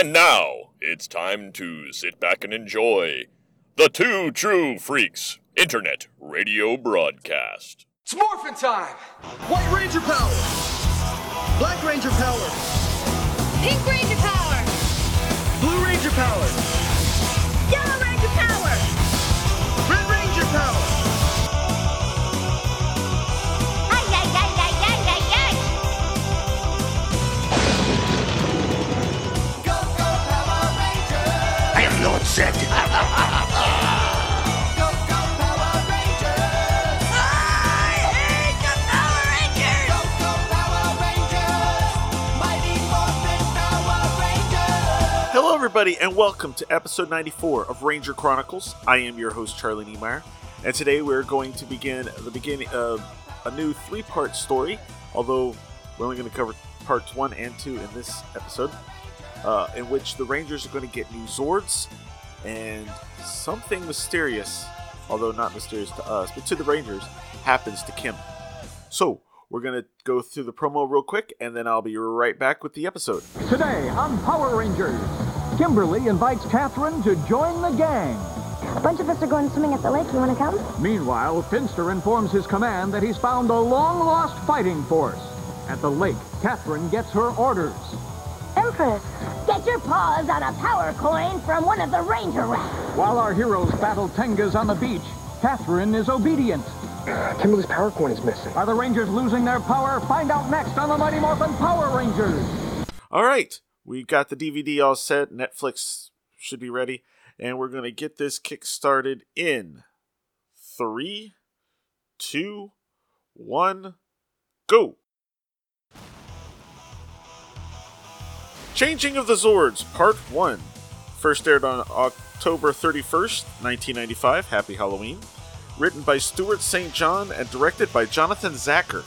And now it's time to sit back and enjoy the Two True Freaks Internet Radio Broadcast. It's morphin' time! White Ranger power! Black Ranger power! Pink Ranger power! Blue Ranger power! Everybody, and welcome to episode 94 of Ranger Chronicles. I am your host, Charlie Niemeyer, and today we're going to begin the beginning of a new three part story, although we're only going to cover parts one and two in this episode, uh, in which the Rangers are going to get new Zords and something mysterious, although not mysterious to us, but to the Rangers, happens to Kim. So, we're going to go through the promo real quick, and then I'll be right back with the episode. Today on Power Rangers, Kimberly invites Catherine to join the gang. A bunch of us are going swimming at the lake. You want to come? Meanwhile, Finster informs his command that he's found a long-lost fighting force. At the lake, Catherine gets her orders. Empress, get your paws on a power coin from one of the ranger rats. While our heroes battle Tengas on the beach, Catherine is obedient. Kimberly's power coin is missing. Are the Rangers losing their power? Find out next on the Mighty Morphin Power Rangers. All right, we got the DVD all set. Netflix should be ready, and we're gonna get this kick started in three, two, one, go. Changing of the Zords, Part 1. First aired on October 31st, 1995. Happy Halloween. Written by Stewart St. John and directed by Jonathan Tzachor.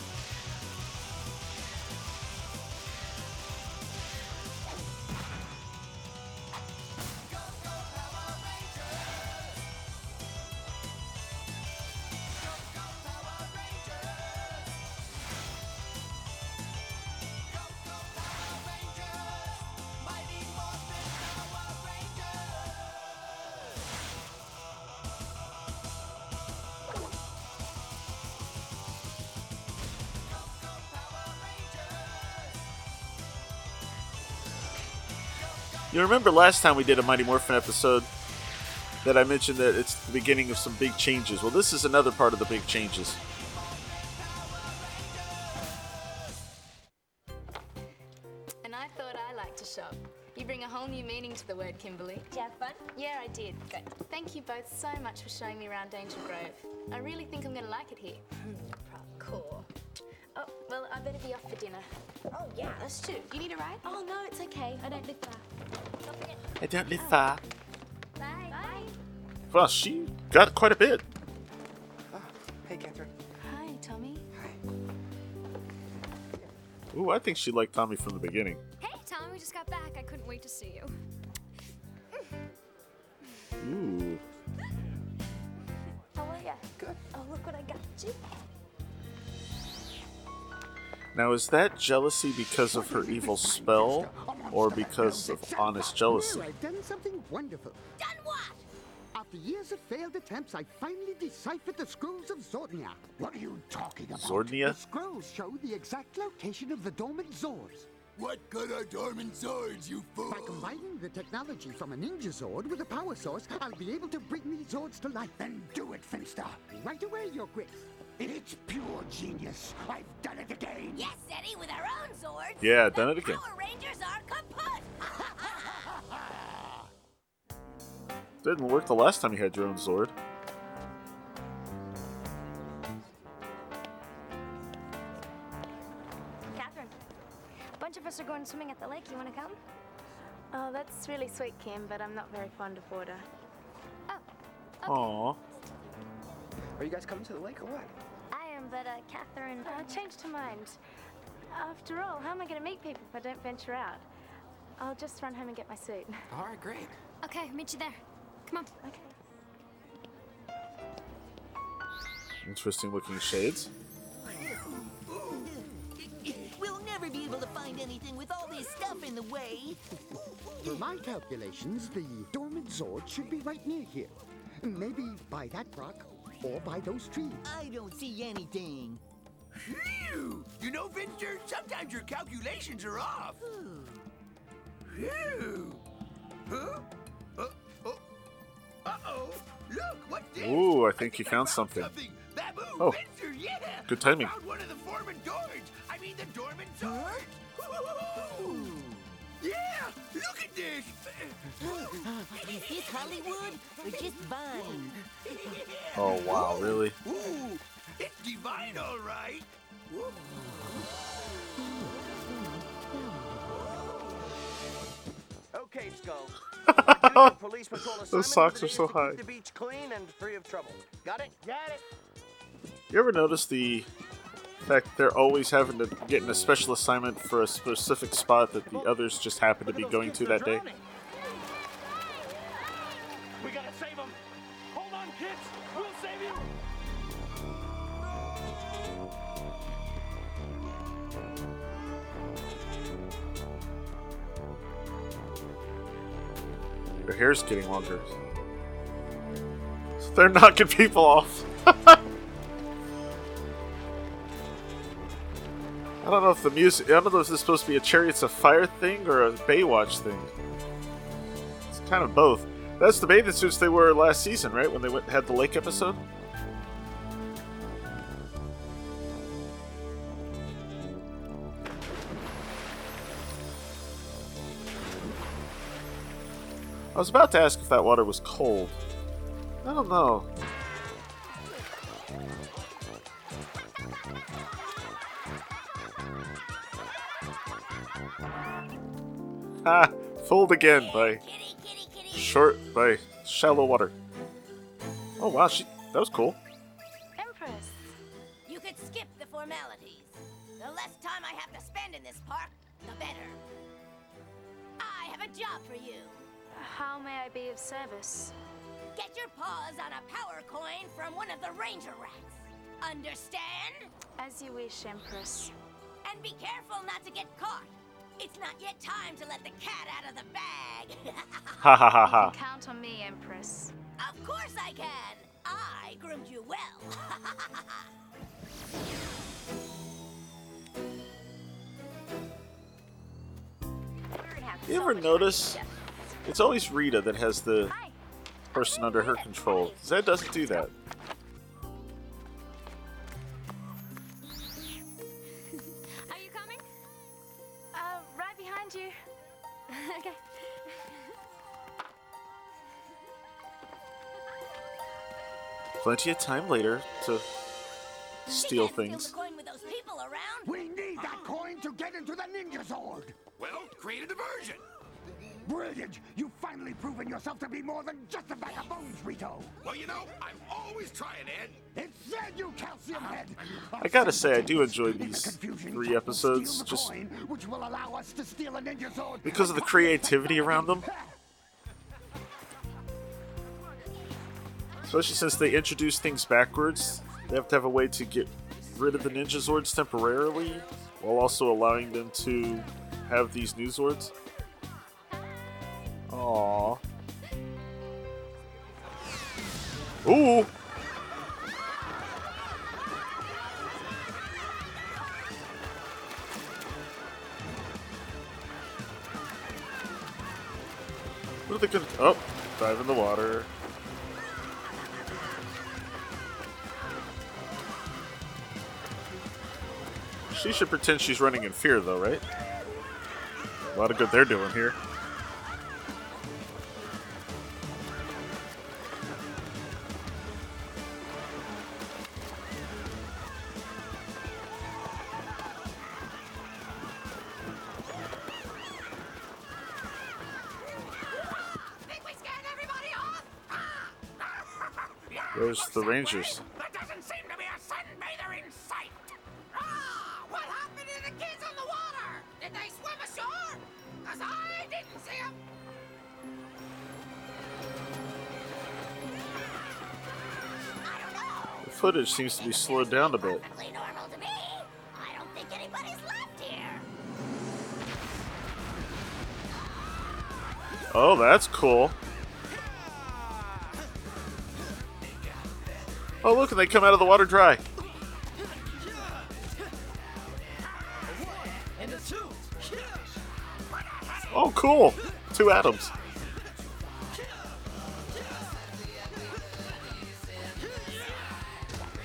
Remember last time we did a Mighty Morphin episode that I mentioned that it's the beginning of some big changes. Well, this is another part of the big changes. And I thought I liked to shop. You bring a whole new meaning to the word, Kimberly. Did you have fun? Yeah, I did. Good. Thank you both so much for showing me around Angel Grove. I really think I'm gonna like it here. cool. Oh, well, I better be off for dinner. Oh, yeah, us too. Do you need a ride? Oh, no, it's okay. I don't live far. Don't forget. I don't live far. Bye. Bye. Well, she got quite a bit. Oh, hey, Catherine. Hi, Tommy. Hi. Ooh, I think she liked Tommy from the beginning. Hey, Tom, we just got back. I couldn't wait to see you. Ooh. How are ya? Good. Oh, look what I got you. Now, is that jealousy because of her evil spell, or because of honest jealousy? I've done something wonderful. Done what? After years of failed attempts, I finally deciphered the scrolls of Zornia. What are you talking about? Zornia? The scrolls show the exact location of the dormant Zords. What good are dormant Zords, you fool? By combining the technology from a ninja Zord with a power source, I'll be able to bring these Zords to life. Then do it, Finster. Right away, Your Grace. It's pure genius. I've done it again. Yes, Zeddy, with our own Zords. Yeah, done it again. Power Rangers are kaput. Didn't work the last time you had your own Zord. Catherine, a bunch of us are going swimming at the lake. You want to come? Oh, that's really sweet, Kim, but I'm not very fond of water. Oh, Aww. Are you guys coming to the lake or what? I am, but uh, Catherine. I changed her mind. After all, how am I going to meet people if I don't venture out? I'll just run home and get my suit. All right, great. Okay, meet you there. Come on. Okay. Interesting looking shades. We'll never be able to find anything with all this stuff in the way. As per my calculations, the dormant Zord should be right near here. Maybe by that rock or by those trees. I don't see anything. Phew! You know, Finster, sometimes your calculations are off. Phew! Huh? Uh, oh. Uh-oh! Look, what's this? Ooh, I think you found something. Baboo, Oh. Finster, yeah! Good timing. I found one of the dormant doors. I mean, the dormant Zords. Woo! Yeah! Look at this! Is this Hollywood or just Vine? Oh wow, really? Ooh! It's divine, all right! Woo. Okay, Skull. Our duty of police patrol Those socks are so is high. The beach clean and free of trouble. Got it? Got it. You ever notice the fact they're always having to get in a special assignment for a specific spot that the others just happen to be going to that day? We gotta save them. Hold on, kids. We'll save you. Their hair's getting longer. They're knocking people off. if the music. I don't know if this is supposed to be a Chariots of Fire thing or a Baywatch thing. It's kind of both. That's the bathing suits they wore last season, right? When they went had the lake episode. I was about to ask if that water was cold. I don't know. Ah, fooled again by short by shallow water. Oh wow, she that was cool. Empress. You could skip the formalities. The less time I have to spend in this park, the better. I have a job for you. How may I be of service? Get your paws on a power coin from one of the ranger rats. Understand? As you wish, Empress. And be careful not to get caught. It's not yet time to let the cat out of the bag. Ha ha ha ha. Count on me, Empress. of course I can. I groomed you well. You ever notice? It's always Rita that has the person under her control. Zed doesn't do that. Plenty of time later to steal Steal things. coin with those people around. We need that coin to get into the Ninja Zord. Well, create a diversion. Brilliant! You've finally proven yourself to be more than just a bag of bones, Rito. Well, you know, I'm always trying, Ed. It's Zed, you calcium head. Uh-huh. I gotta say, I do enjoy In the these three episodes the just coin, which will allow us to steal a Ninja Zord because of the creativity around them. Especially since they introduce things backwards, they have to have a way to get rid of the Ninja Zords temporarily, while also allowing them to have these new Zords. Aww. Ooh! What are they gonna? Oh, dive in the water. Should pretend she's running in fear, though, right? A lot of good they're doing here. Think we scared everybody off? There's the Rangers. Footage seems to be slowed down a bit. Perfectly normal to me. I don't think anybody's left here. Oh, that's cool. Oh, look, and they come out of the water dry. Oh, cool. Two atoms.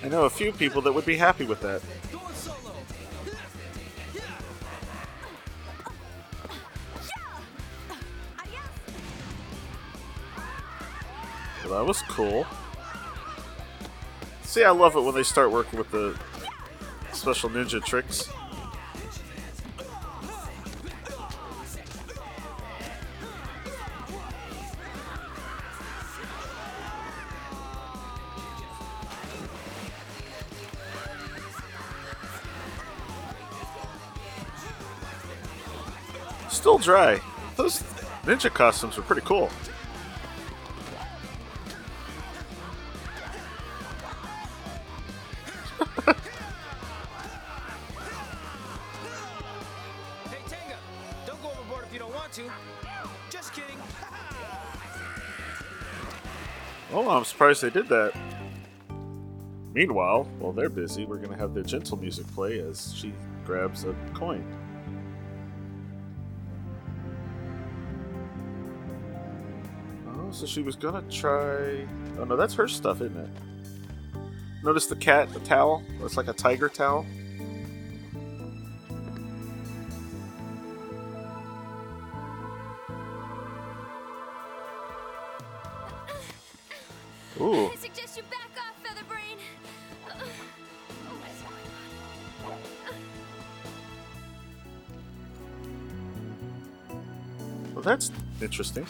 I know a few people that would be happy with that. Well, that was cool. See, I love it when they start working with the special ninja tricks. Still dry. Those ninja costumes are pretty cool. Hey, Tenga, don't go overboard if you don't want to. Just kidding. Oh, I'm surprised they did that. Meanwhile, while they're busy, we're going to have the gentle music play as she grabs a coin. Oh, so she was to try. Oh, no, that's her stuff, isn't it? Notice the cat, the towel? Oh, it's like a tiger towel. Ooh. I suggest you back off, Featherbrain. Well, that's interesting.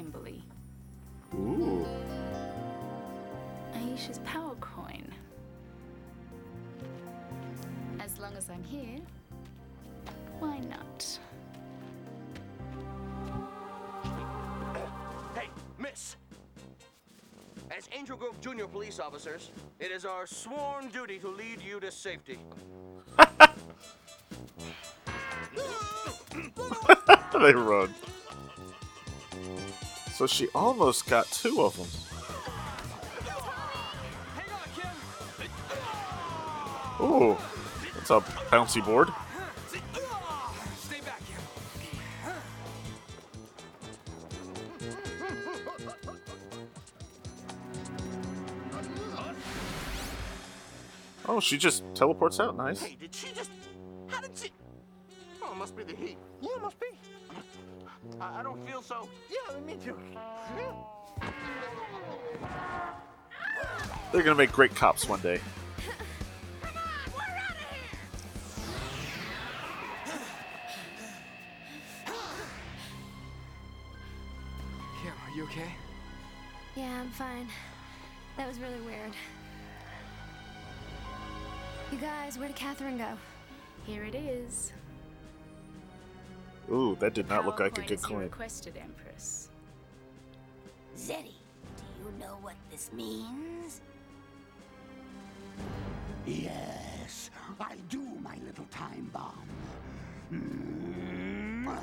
Kimberly. Ooh. Aisha's power coin. As long as I'm here, why not? Hey, miss! As Angel Grove Junior police officers, it is our sworn duty to lead you to safety. they run. So she almost got two of them. Ooh, that's a bouncy board. Oh, she just teleports out. Nice. They're gonna make great cops one day. Kim, are you okay? Yeah, I'm fine. That was really weird. You guys, where did Catherine go? Here it is. Ooh, that did not look like a good coin. requested, Empress. Zeddy, do you know what this means? Yes, I do, my little time bomb. Mm.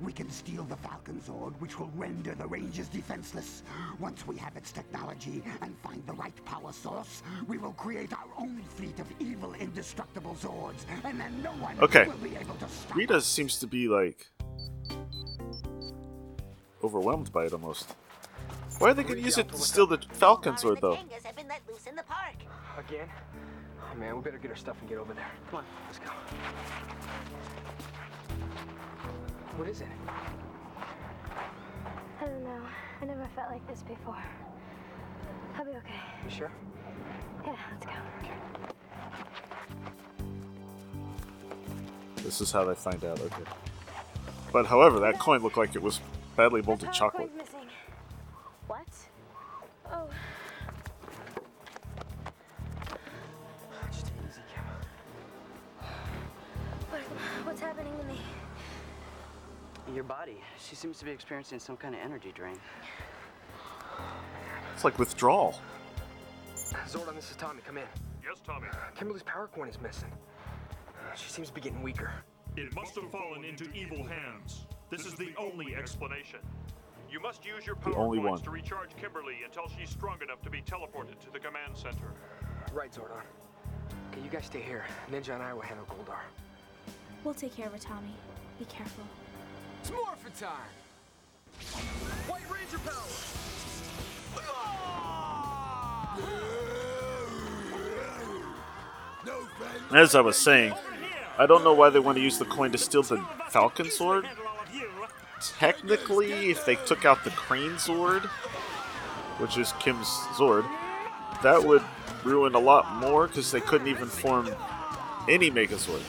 We can steal the Falcon Zord, which will render the Rangers defenseless. Once we have its technology and find the right power source, we will create our own fleet of evil, indestructible Zords, and then no one Okay. will be able to stop Rita us. seems to be like overwhelmed by it almost. Why are they gonna use it to steal the Falcon Zord though? Tengas have been let loose in the park. Again? Oh man, we better get our stuff and get over there. Come on, let's go. What is it? I don't know. I never felt like this before. I'll be okay. You sure? Yeah, let's go. Okay. This is how they find out. Okay. But however, that coin looked like it was badly molded chocolate. Coin's missing. Your body. She seems to be experiencing some kind of energy drain. It's like withdrawal. Zordon, this is Tommy. Come in. Yes, Tommy. Kimberly's power coin is missing. She seems to be getting weaker. It must have fallen into evil hands. This is the only explanation. You must use your power only points one. to recharge Kimberly until she's strong enough to be teleported to the command center. Right, Zordon. Okay, you guys stay here. Ninjor and I will handle Goldar. We'll take care of her, Tommy. Be careful. It's morphin' time! White Ranger power! Ah! As I was saying, I don't know why they want to use the coin to steal the Falcon Zord. Technically, if they took out the Crane Zord, which is Kim's Zord, that would ruin a lot more because they couldn't even form any Mega Well,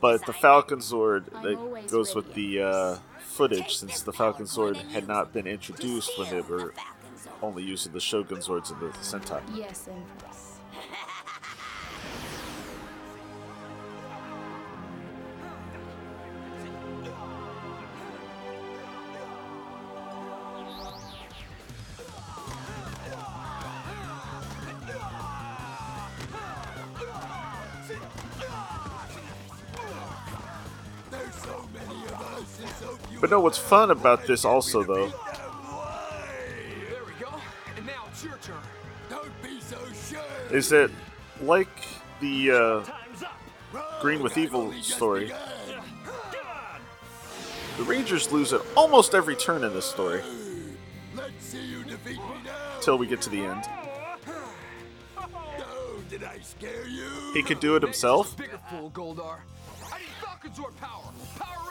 But the Falcon Zord that goes with the uh, footage, since the Falcon Zord had not been introduced when they were only using the Shogun Zords and the Sentai. Yes, Empress. But no, what's fun about this also, though, is that like the uh, Green with Evil story, the Rangers lose at almost every turn in this story. Till we get to the end. He could do it himself. Power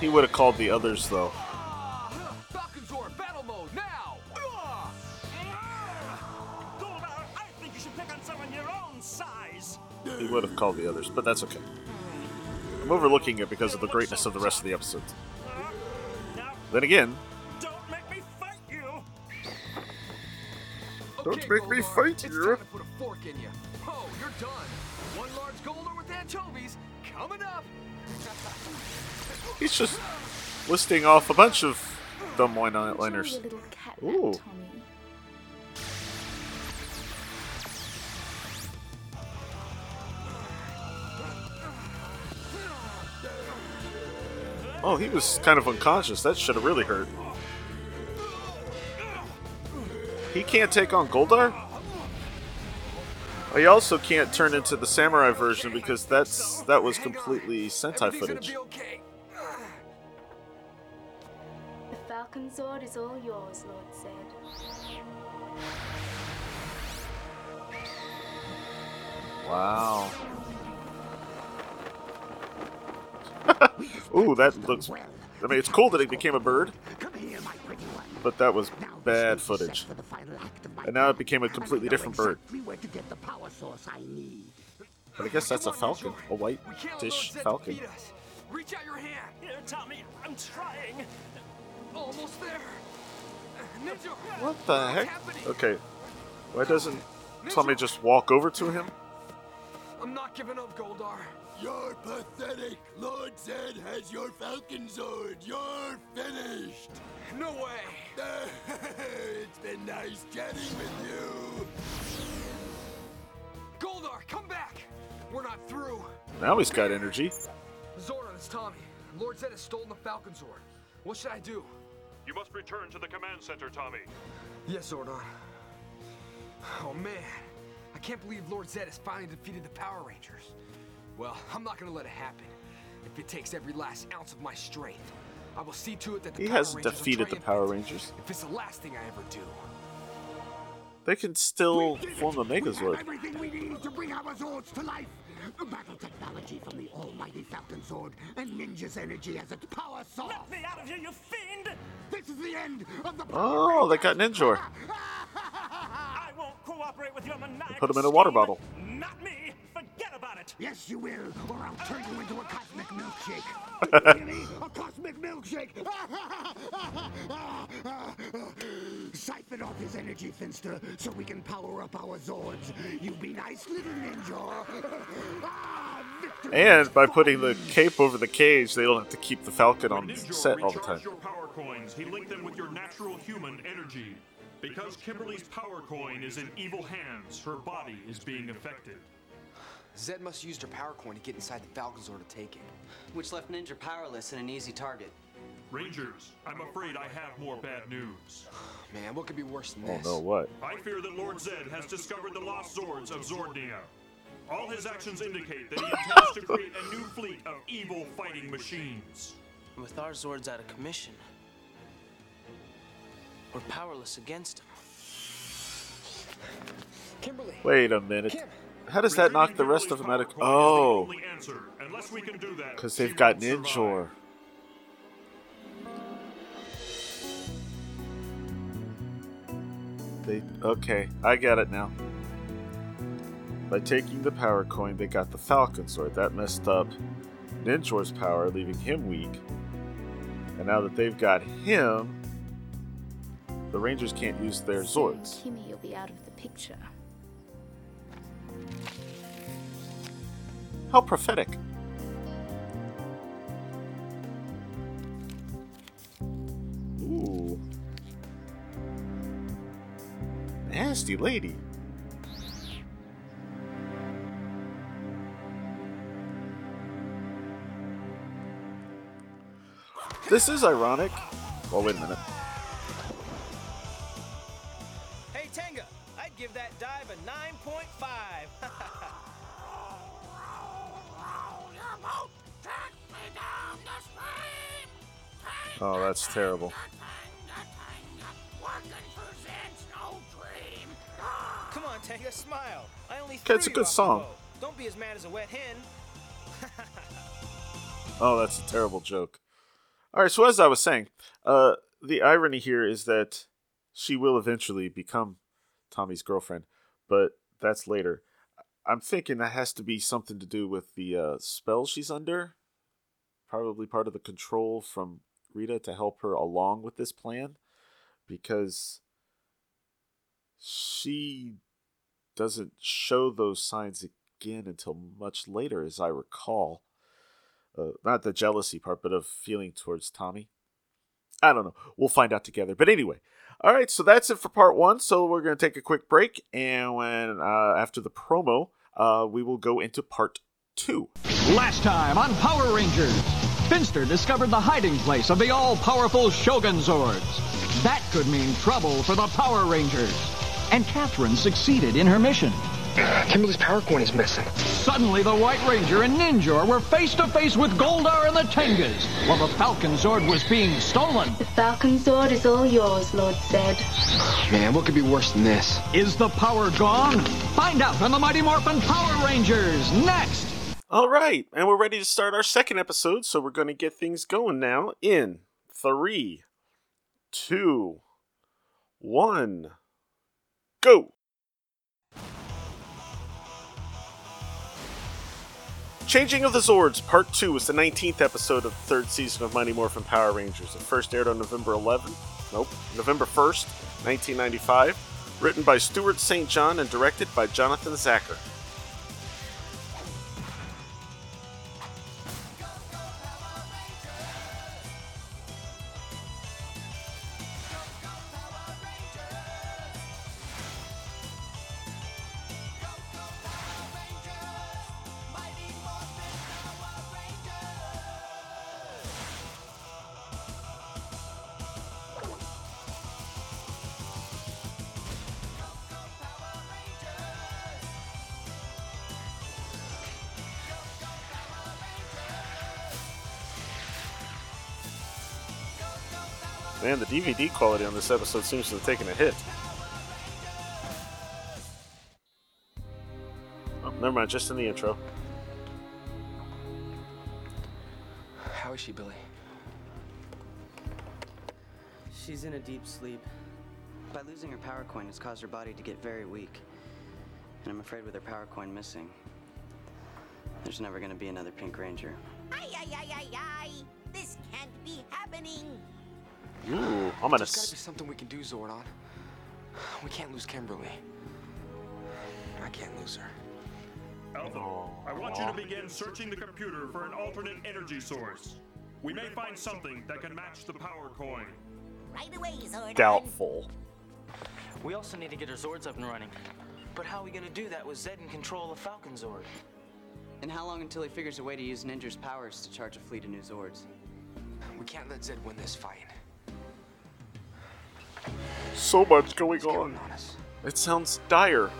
He would have called the others, though. Falcon Zord battle mode now. Goldar, I think you should pick on someone your own size. He would have called the others, but that's okay. I'm overlooking it because of the greatness of the rest of the episodes. Then again, Don't make me fight you. Don't make me fight you. to put a fork in you. Oh, you're done. One large Goldar with anchovies coming up. he's just listing off a bunch of dumb one-liners. Enjoy your little cat Ooh. Oh, he was kind of unconscious. That should have really hurt. He can't take on Goldar? He also can't turn into the samurai version because that's that was completely Sentai Everything's gonna footage. Be Falcon Zord is all yours, Lord Zed. Wow. Ooh, that looks. I mean, it's cool that it became a bird, but that was bad footage. And now it became a completely different bird. Exactly where to get the power source I. But I guess that's a falcon, a white dish falcon. Reach out your hand. Here, Tommy, I'm trying. Almost there. Ninja. What the heck? Okay, why doesn't Tommy just walk over to him? I'm not giving up, Goldar. You're pathetic. Lord Zed has your Falcon Zord. You're finished. No way. it's been nice chatting with you. Goldar, come back. We're not through. Now he's got energy. Zordon, it's Tommy. Lord Zed has stolen the Falcon Zord. What should I do? You must return to the command center, Tommy. Yes, Zordon. Oh man, I can't believe Lord Zed has finally defeated the Power Rangers. Well, I'm not gonna let it happen. If it takes every last ounce of my strength, I will see to it that the He Power hasn't Rangers defeated the. Power Rangers. If it's the last thing I ever do. They can still form a We have Megazord. everything we need to bring our Zords to life. Battle technology from the almighty Falcon Zord and Ninjor's energy as its power source. Let me out of here, you fiend! This is the end of the Oh, they got Ninjor. I won't cooperate with your maniacal Put him in a water bottle. Not me. Forget about it. Yes, you will, or I'll turn you into a cosmic milkshake. A cosmic milkshake? Siphon off his energy, Finster, so we can power up our Zords. You be nice, little ninja. ah! And by putting the cape over the cage, they don't have to keep the Falcon on Ninjor set all the time. your power coins. He linked them with your natural human energy. Because Kimberly's power coin is in evil hands, her body is being affected. Zed must have used her power coin to get inside the Falcon Zord to take it. Which left Ninjor powerless and an easy target. Rangers, I'm afraid I have more bad news. Man, what could be worse than oh, this? Oh no, what? I fear that Lord Zed has discovered the lost Zords of Zordnia. All his actions indicate that he intends to create a new fleet of evil fighting machines. With our Zords out of commission, we're powerless against him. Kimberly! Wait a minute. How does that knock the rest of them out of? Oh, Only answer. Unless we can do that, because she they've got won't They okay, I get it now. By taking the power coin, they got the Falcon Zord. That messed up Ninjor's power, leaving him weak. And now that they've got him, the Rangers can't use their Zords. Timmy, you'll be out of the picture. How prophetic. Nasty lady. This is ironic. Well, wait a minute. Hey, Tenga, I'd give that dive a 9.5. Oh, that's terrible. Tenga, smile. I only Okay, it's threw a good song. Don't be as mad as a wet hen. Oh, that's a terrible joke. All right, so as I was saying, uh, the irony here is that she will eventually become Tommy's girlfriend, but that's later. I'm thinking that has to be something to do with the uh, spell she's under. Probably part of the control from Rita to help her along with this plan, because she doesn't show those signs again until much later, as I recall. Uh, not the jealousy part, but of feeling towards Tommy. I don't know. We'll find out together. But anyway, all right. So that's it for part one. So we're going to take a quick break, and when uh, after the promo, uh, we will go into part two. Last time on Power Rangers, Finster discovered the hiding place of the all-powerful Shogun Zords. That could mean trouble for the Power Rangers. And Catherine succeeded in her mission. Kimberly's power coin is missing. Suddenly, the White Ranger and Ninjor were face to face with Goldar and the Tengas, while the Falcon Zord was being stolen. The Falcon Zord is all yours, Lord Zed. Man, what could be worse than this? Is the power gone? Find out on the Mighty Morphin Power Rangers next. All right, and we're ready to start our second episode. So we're going to get things going now. In three, two, one, go. Changing of the Zords, Part 2 is the 19th episode of the third season of Mighty Morphin Power Rangers. It first aired on November 11th, nope, November 1st, 1995. Written by Stewart St. John and directed by Jonathan Tzachor. Man, the DVD quality on this episode seems to have taken a hit. Oh, never mind, just in the intro. How is she, Billy? She's in a deep sleep. By losing her power coin, it's caused her body to get very weak. And I'm afraid with her power coin missing, there's never gonna be another Pink Ranger. Ay, ay, ay, ay, ay! This can't be happening! Ooh, I'm gonna. There's gotta be something we can do, Zordon. We can't lose Kimberly. I can't lose her. Alpha, I want you to begin searching the computer for an alternate energy source. We may find something that can match the power coin. Right away, Zordon. Doubtful. We also need to get our Zords up and running. But how are we gonna do that with Zed in control of Falcon Zord? And how long until he figures a way to use Ninjor's powers to charge a fleet of new Zords? We can't let Zed win this fight. So much going on. It sounds dire.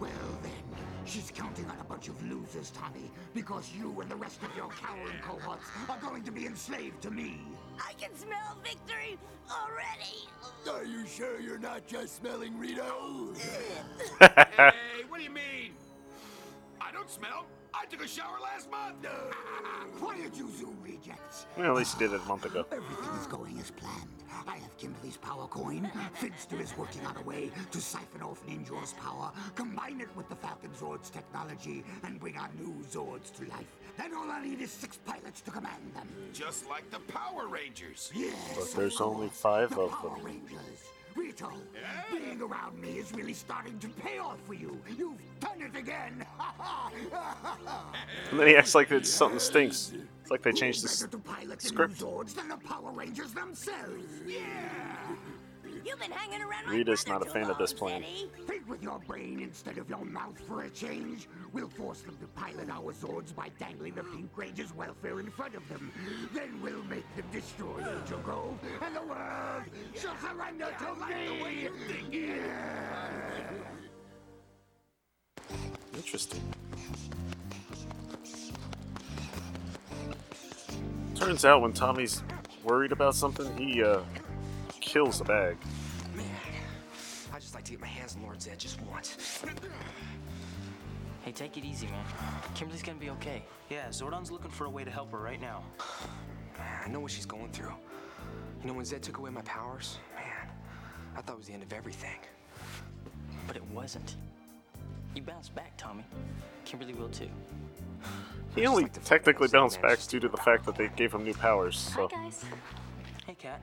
Well then, she's counting on a bunch of losers, Tommy, because you and the rest of your cowering cohorts are going to be enslaved to me. I can smell victory already. Are you sure you're not just smelling Rito? hey, what do you mean? I don't smell. I took a shower last month. Quiet, you zoo rejects. Well, at least he did it a month ago. Everything is going as planned. I have Kimberly's power coin. Finster is working on a way to siphon off Ninjor's power, combine it with the Falcon Zord's technology, and bring our new Zords to life. Then all I need is six pilots to command them. Just like the Power Rangers. Yes. But there's only five the of Power them. Rangers. Rito, being around me is really starting to pay off for you. You've done it again. And then he acts like it's something stinks. It's like they changed the s- Better to the script. new Zords than the Power Rangers themselves. Yeah. You've been hanging around Rita's not a too fan of this long, plan. Think with your brain instead of your mouth for a change. We'll force them to pilot our Zords by dangling the Pink Ranger's welfare in front of them. Then we'll make them destroy Angel Grove, and the world shall surrender to me. Interesting. Turns out when Tommy's worried about something, he uh, kills the bag. Man, I'd just like to get my hands on Lord Zed just once. Hey, take it easy, man. Kimberly's gonna be okay. Yeah, Zordon's looking for a way to help her right now. Man, I know what she's going through. You know, when Zed took away my powers, man, I thought it was the end of everything. But it wasn't. You bounced back, Tommy. Kimberly will too. He only technically bounced back due to the fact that they gave him new powers. Hi, guys. Hey, Kat.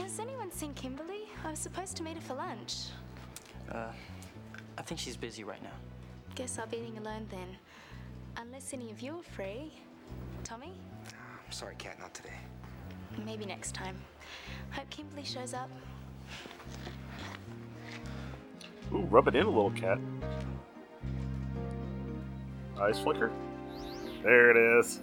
Has anyone seen Kimberly? I was supposed to meet her for lunch. Uh, I think she's busy right now. Guess I'll be eating alone then. Unless any of you are free. Tommy? I'm sorry, Cat, not today. Maybe next time. Hope Kimberly shows up. ooh, rub it in a little, cat. Eyes flicker. There it is.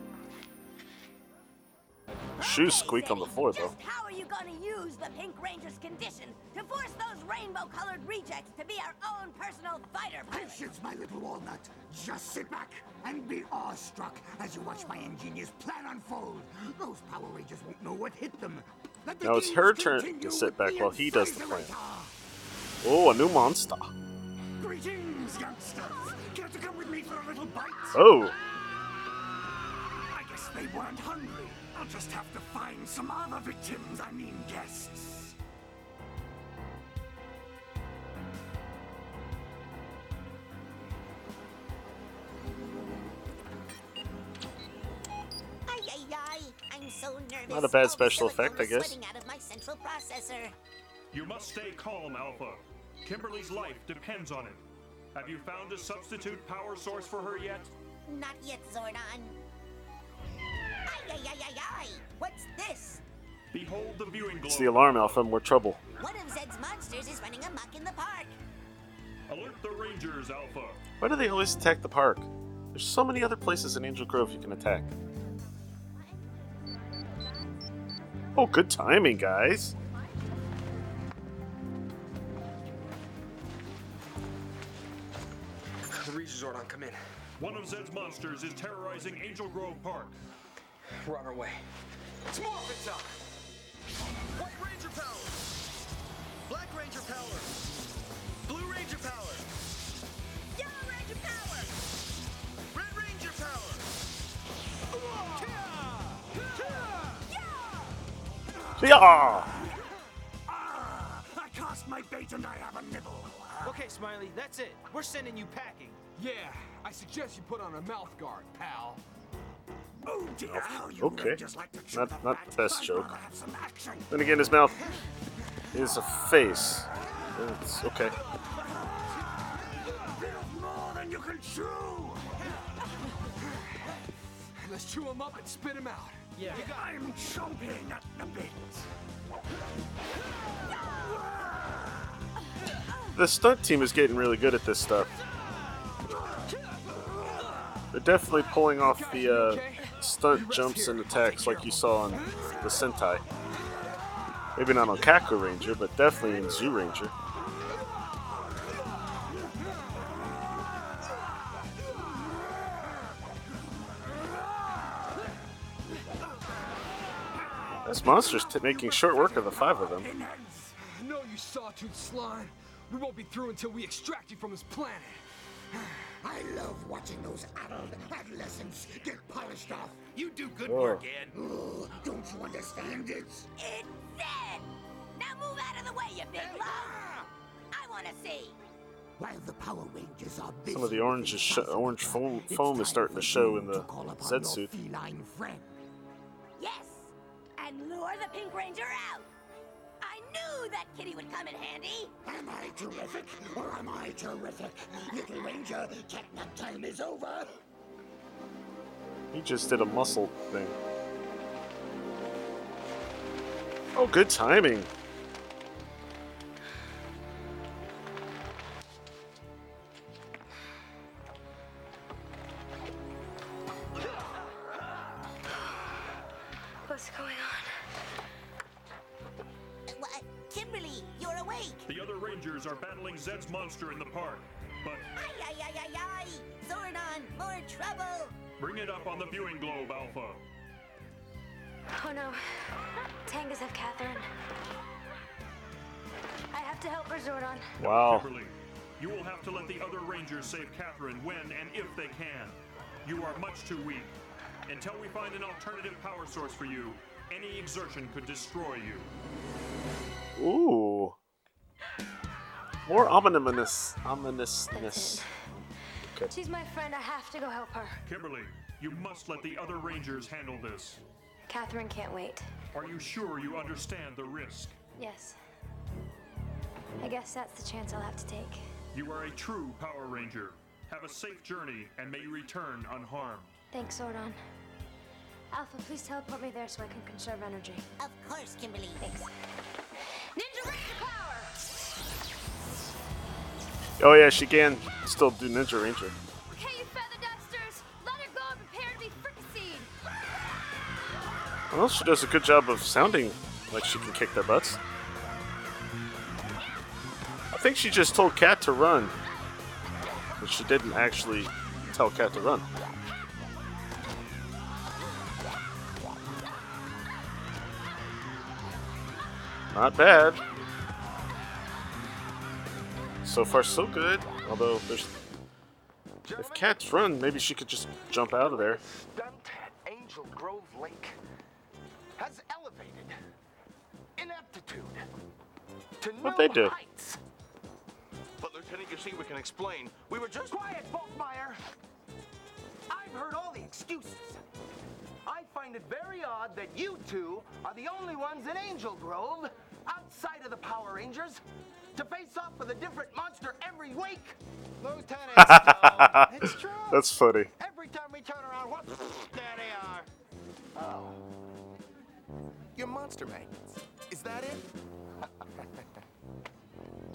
Shoes squeak on the floor though. Just how are you gonna use the Pink Ranger's condition to force those rainbow-colored rejects to be our own personal fighter pilots? Patience, my little walnut. Just sit back and be awestruck as you watch my ingenious plan unfold. Those Power Rangers won't know what hit them. The Now it's her turn to sit back while he does the plan. Oh, a new monster. Greetings, youngsters. Care to come with me for a little bite? Oh, I guess they weren't hungry. I'll just have to find some other victims, I mean guests. Ay, ay, ay. I'm so nervous. Not a bad oh, special silicone effect, I guess. out of my central processor. You must stay calm, Alpha. Kimberly's life depends on it. Have you found a substitute power source for her yet? Not yet, Zordon. What's this? Behold the viewing globe. it's the alarm, Alpha. More trouble. One of Zed's monsters is running amok in the park. Alert the Rangers, Alpha. Why do they always attack the park? There's so many other places in Angel Grove you can attack. Oh, good timing, guys. The Regis Zordon, come in. One of Zed's monsters is terrorizing Angel Grove Park. We're on our way. It's Morphin time! White Ranger power! Black Ranger power! Blue Ranger power! Yellow Ranger power! Red Ranger power! Yeah! Ah, I cast my bait and I have a nibble. Okay, Smiley, that's it. We're sending you packing. Yeah, I suggest you put on a mouth guard, pal. Oh dear, how Okay. Rangers like to Not not the best joke. rather have some action. Then again, his mouth is a face. It's okay. More than you can chew. Let's chew him up and spit him out. Yeah. I'm chomping at the bit. The stunt team is getting really good at this stuff. They're definitely pulling off the uh, stunt jumps and attacks like you saw on the Sentai. Maybe not on Kaku Ranger, but definitely in Zoo Ranger. This monster's t- making short work of the five of them. No, you sawtooth slime. We won't be through until we extract you from this planet. I love watching those adult adolescents get polished off. You do good Whoa. work, Ed. Oh, don't you understand it? It's Zed! Now move out of the way, you big lump! Ah! I want to see! While the Power Rangers are busy Some of the orange is sh- orange foam, foam is starting to show in the Zed suit. feline friend. Yes! And lure the Pink Ranger out! I knew that kitty would come in handy! Am I terrific or am I terrific? Little Ranger, catnap time is over. He just did a muscle thing. Oh, good timing. Much too weak. Until we find an alternative power source for you, any exertion could destroy you. Ooh. More ominous, ominousness. Okay. She's my friend. I have to go help her. Kimberly, you must let the other Rangers handle this. Katherine can't wait. Are you sure you understand the risk? Yes. I guess that's the chance I'll have to take. You are a true Power Ranger. Have a safe journey and may you return unharmed. Thanks, Zordon. Alpha, please teleport me there so I can conserve energy. Of course, Kimberly. Thanks. Ninja Ranger power! Oh yeah, she can still do Ninja Ranger. Okay, you feather dusters! Let her go and prepare to be fricasseed! Well, she does a good job of sounding like she can kick their butts. I think she just told Cat to run, she didn't actually tell Cat to run. Not bad. So far, so good. Although there's, if Cat's run, maybe she could just jump out of there. Stunt Angel Grove Lake has elevated in aptitude to What'd they do? But see, we can explain. We were just quiet, Bulkmeier. I've heard all the excuses. I find it very odd that you two are the only ones in Angel Grove, outside of the Power Rangers, to face off with a different monster every week. Lieutenant, it's true. That's funny. Every time we turn around, what? There they are. Oh. You're monster magnets. Is that it?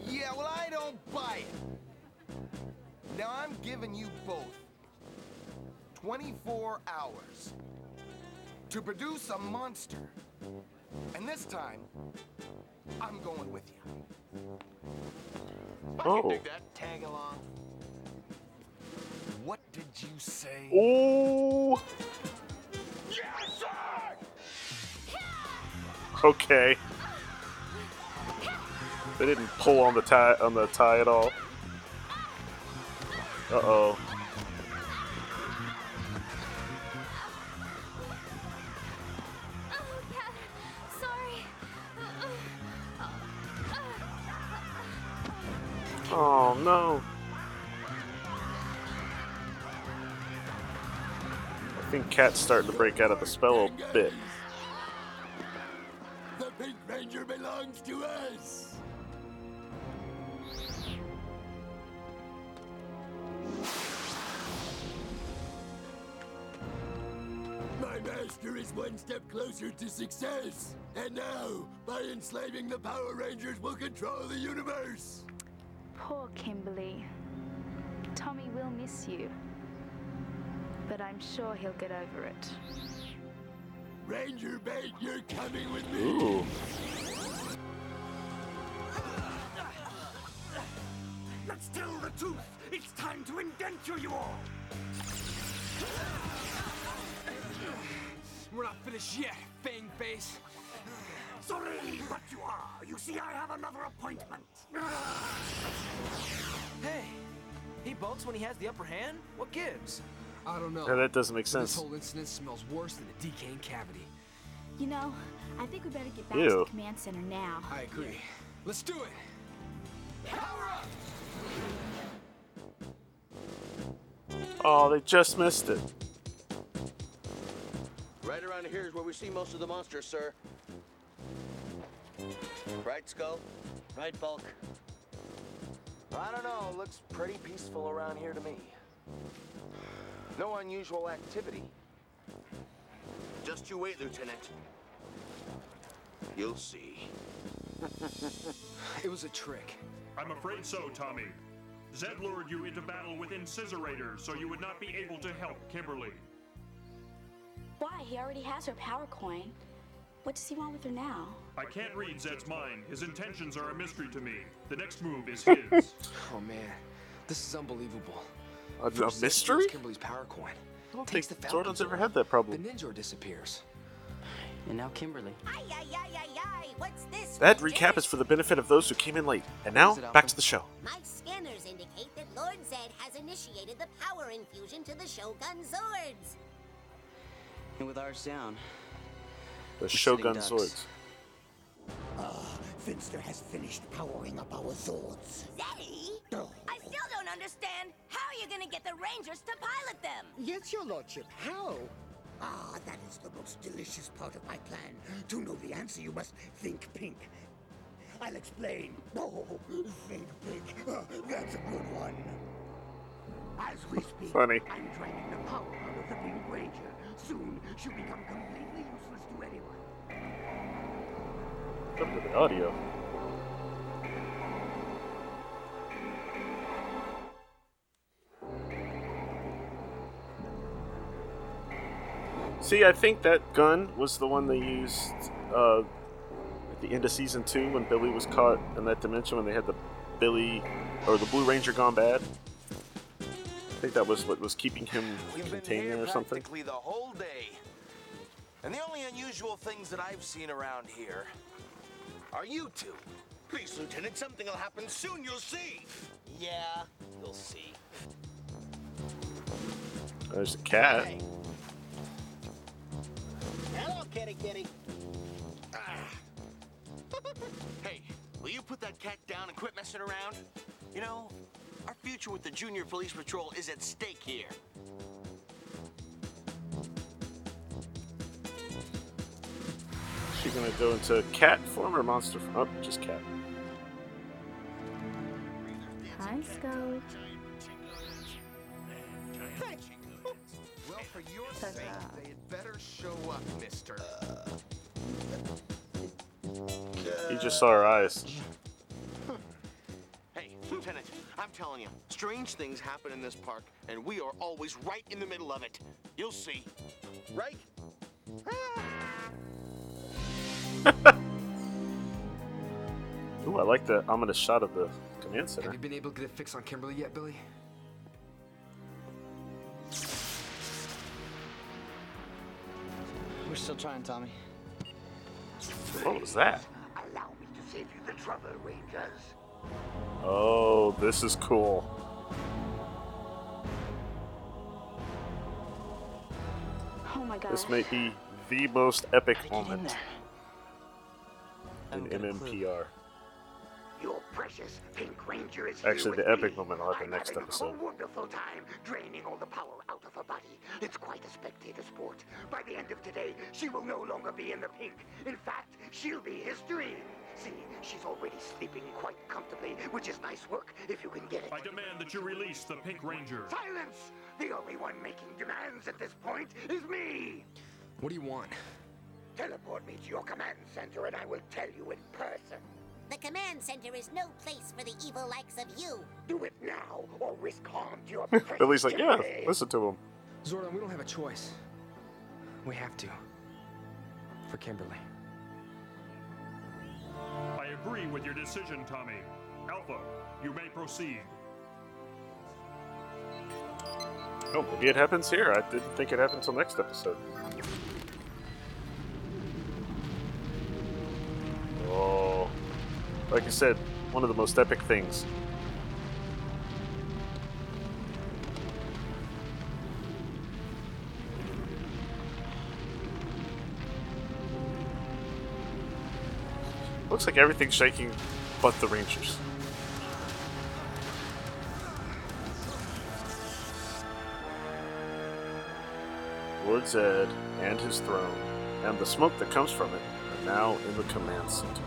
Yeah, well, I don't buy it. Now, I'm giving you both 24 hours to produce a monster. And this time, I'm going with you. I can Oh. Tag along. What did you say? Oh. Yes, sir! Okay. They didn't pull on the tie on the tie at all. Uh oh. Oh, Cat. Sorry. Oh no. I think Cat's starting to break out of the spell a bit. The Pink Ranger belongs to us. One step closer to success. And now, by enslaving the Power Rangers, we'll control the universe. Poor Kimberly. Tommy will miss you. But I'm sure he'll get over it. Ranger Bait, you're coming with me. Ooh. Let's tell the truth. It's time to indenture you all. We're not finished yet, Fang Face. Sorry, but you are. You see, I have another appointment. Hey, he bulks when he has the upper hand? What gives? I don't know. Yeah, that doesn't make sense. This whole incident smells worse than a decaying cavity. You know, I think we better get back Ew. to the command center now. I agree. Let's do it. Power up! Oh, they just missed it. Right around here is where we see most of the monsters, sir. Right, Skull? Right, Bulk? I don't know. Looks pretty peaceful around here to me. No unusual activity. Just you wait, Lieutenant. You'll see. It was a trick. I'm afraid so, Tommy. Zed lured you into battle with Incisorators so you would not be able to help Kimberly. Why? He already has her power coin. What does he want with her now? I can't read Zed's mind. His intentions are a mystery to me. The next move is his. Oh man, this is unbelievable. A, a mystery? Kimberly's power coin. I don't Takes think the Zordon's Falcon ever had that problem. The Ninja disappears. And now Kimberly. Ay, ay, ay, ay, ay. What's this? That recap is for the benefit of those who came in late. And now, back to the show. My scanners indicate that Lord Zed has initiated the power infusion to the Shogun Zords. And with ours down, The We're Shogun Zords. Ah, Finster has finished powering up our Zords. Zeddy? Oh. I still don't understand. How are you gonna get the Rangers to pilot them? Yes, your lordship. How? Ah, that is the most delicious part of my plan. To know the answer, you must think pink. I'll explain. Oh, think pink. Ah, that's a good one. As we speak, Funny. I'm draining the power out of the Pink Ranger. Soon, she'll become completely useless to anyone. The audio. See, I think that gun was the one they used uh, at the end of season two when Billy was caught in that dimension when they had the Billy or the Blue Ranger gone bad. I think that was what was keeping him contained there or something. practically the whole day. And the only unusual things that I've seen around here are you two. Please, Lieutenant, something will happen soon. You'll see. Yeah, you'll see. There's a cat. Hello, kitty kitty. Ah. hey, will you put that cat down and quit messing around? You know, our future with the Junior Police Patrol is at stake here. She gonna go into cat form or monster form? Oh, just cat. Hi, Skull. Well, for your sake, they had better show up, mister. He just saw her eyes. Telling you, strange things happen in this park, and we are always right in the middle of it. You'll see. Right? Ooh, I like the ominous shot of the command center. Have you been able to get a fix on Kimberly yet, Billy? we're still trying, Tommy. What was that? Allow me to save you the trouble, Rangers. Oh, this is cool. Oh my god. This may be the most epic How did you get in moment in I haven't got a clue. MMPR. Your precious Pink Ranger is Actually, here the epic me. moment will happen I'm next episode. A wonderful time draining all the power out of her body. It's quite a spectator sport. By the end of today, she will no longer be in the pink. In fact, she'll be history. See, she's already sleeping quite comfortably, which is nice work if you can get it. I demand that you release the Pink Ranger. Silence! The only one making demands at this point is me. What do you want? Teleport me to your command center and I will tell you in person. The command center is no place for the evil likes of you. Do it now or risk harm to your Billy's like, yeah, Kimberly." listen to him. Zordon, we don't have a choice. We have to. For Kimberly. I agree with your decision, Tommy. Alpha, you may proceed. Oh, maybe it happens here. I didn't think it happened until next episode. Oh, like I said, one of the most epic things. Looks like everything's shaking but the Rangers. Lord Zed and his throne, and the smoke that comes from it, are now in the command center.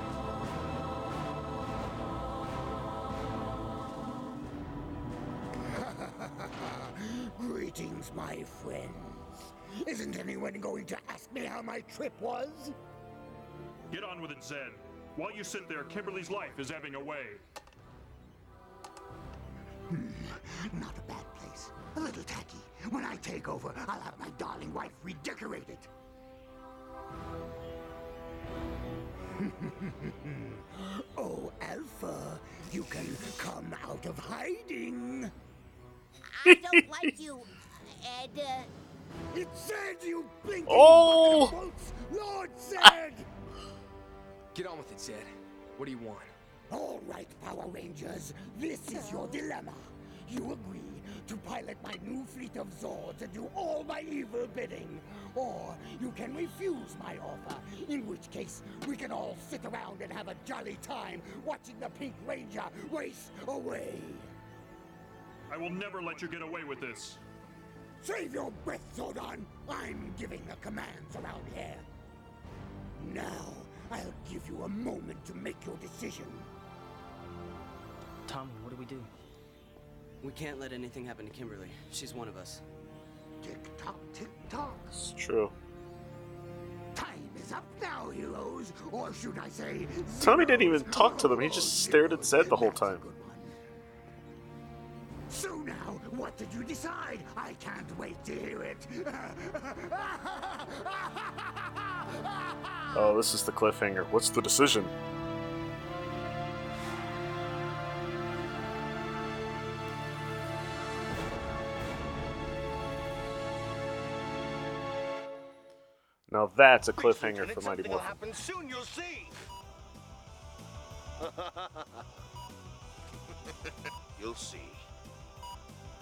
Greetings, my friends. Isn't anyone going to ask me how my trip was? Get on with it, Zed. While you sit there, Kimberly's life is ebbing away. Hmm, not a bad place. A little tacky. When I take over, I'll have my darling wife redecorated. oh, Alpha, you can come out of hiding. I don't like you, Ed. Uh, It said you blinking Oh! bucket boats, Lord Zed. Get on with it, Zed. What do you want? All right, Power Rangers, this is your dilemma. You agree to pilot my new fleet of Zords and do all my evil bidding, or you can refuse my offer, in which case we can all sit around and have a jolly time watching the Pink Ranger race away. I will never let you get away with this. Save your breath, Zordon. I'm giving the commands around here. Now, I'll give you a moment to make your decision. Tommy, what do we do? We can't let anything happen to Kimberly. She's one of us. Tick tock, tick tock. It's true. Time is up now, heroes. Or should I say, Tommy didn't even talk to them, he just stared at Zed the whole time. So now, what did you decide? I can't wait to hear it. Oh, this is the cliffhanger. What's the decision? Now that's a cliffhanger for Mighty Something Morphin. happen soon, you'll see. you'll see.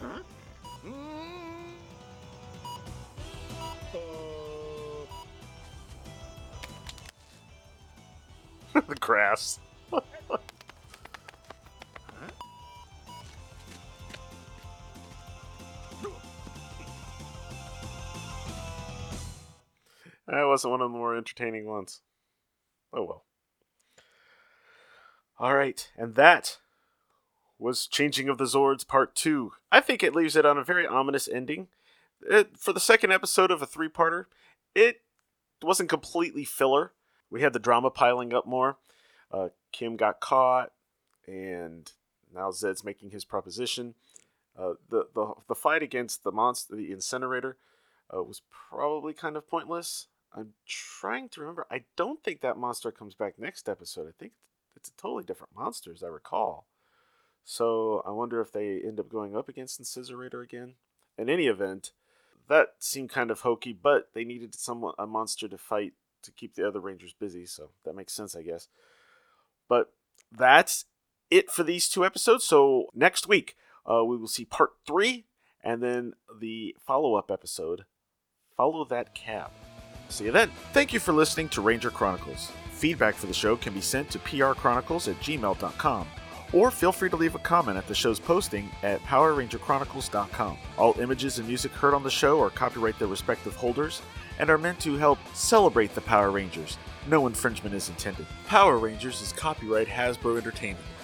Huh? Hmm. the grass. That wasn't one of the more entertaining ones. Oh well. All right, and that was Changing of the Zords Part 2. I think it leaves it on a very ominous ending. It, for the second episode of a three parter, it wasn't completely filler. We had the drama piling up more. Uh, Kim got caught, and now Zed's making his proposition. Uh, the, the the fight against the monster, the Incisorator, uh, was probably kind of pointless. I'm trying to remember. I don't think that monster comes back next episode. I think it's a totally different monster, as I recall. So I wonder if they end up going up against Incisorator again. In any event, that seemed kind of hokey, but they needed someone a monster to fight to keep the other Rangers busy, so that makes sense, I guess. But that's it for these two episodes. So next week, uh, we will see part three, and then the follow up episode, Follow That Cab. See you then. Thank you for listening to Ranger Chronicles. Feedback for the show can be sent to prchronicles at gmail.com or feel free to leave a comment at the show's posting at PowerRangerChronicles.com. All images and music heard on the show are copyright their respective holders and are meant to help celebrate the Power Rangers. No infringement is intended. Power Rangers is copyright Hasbro Entertainment.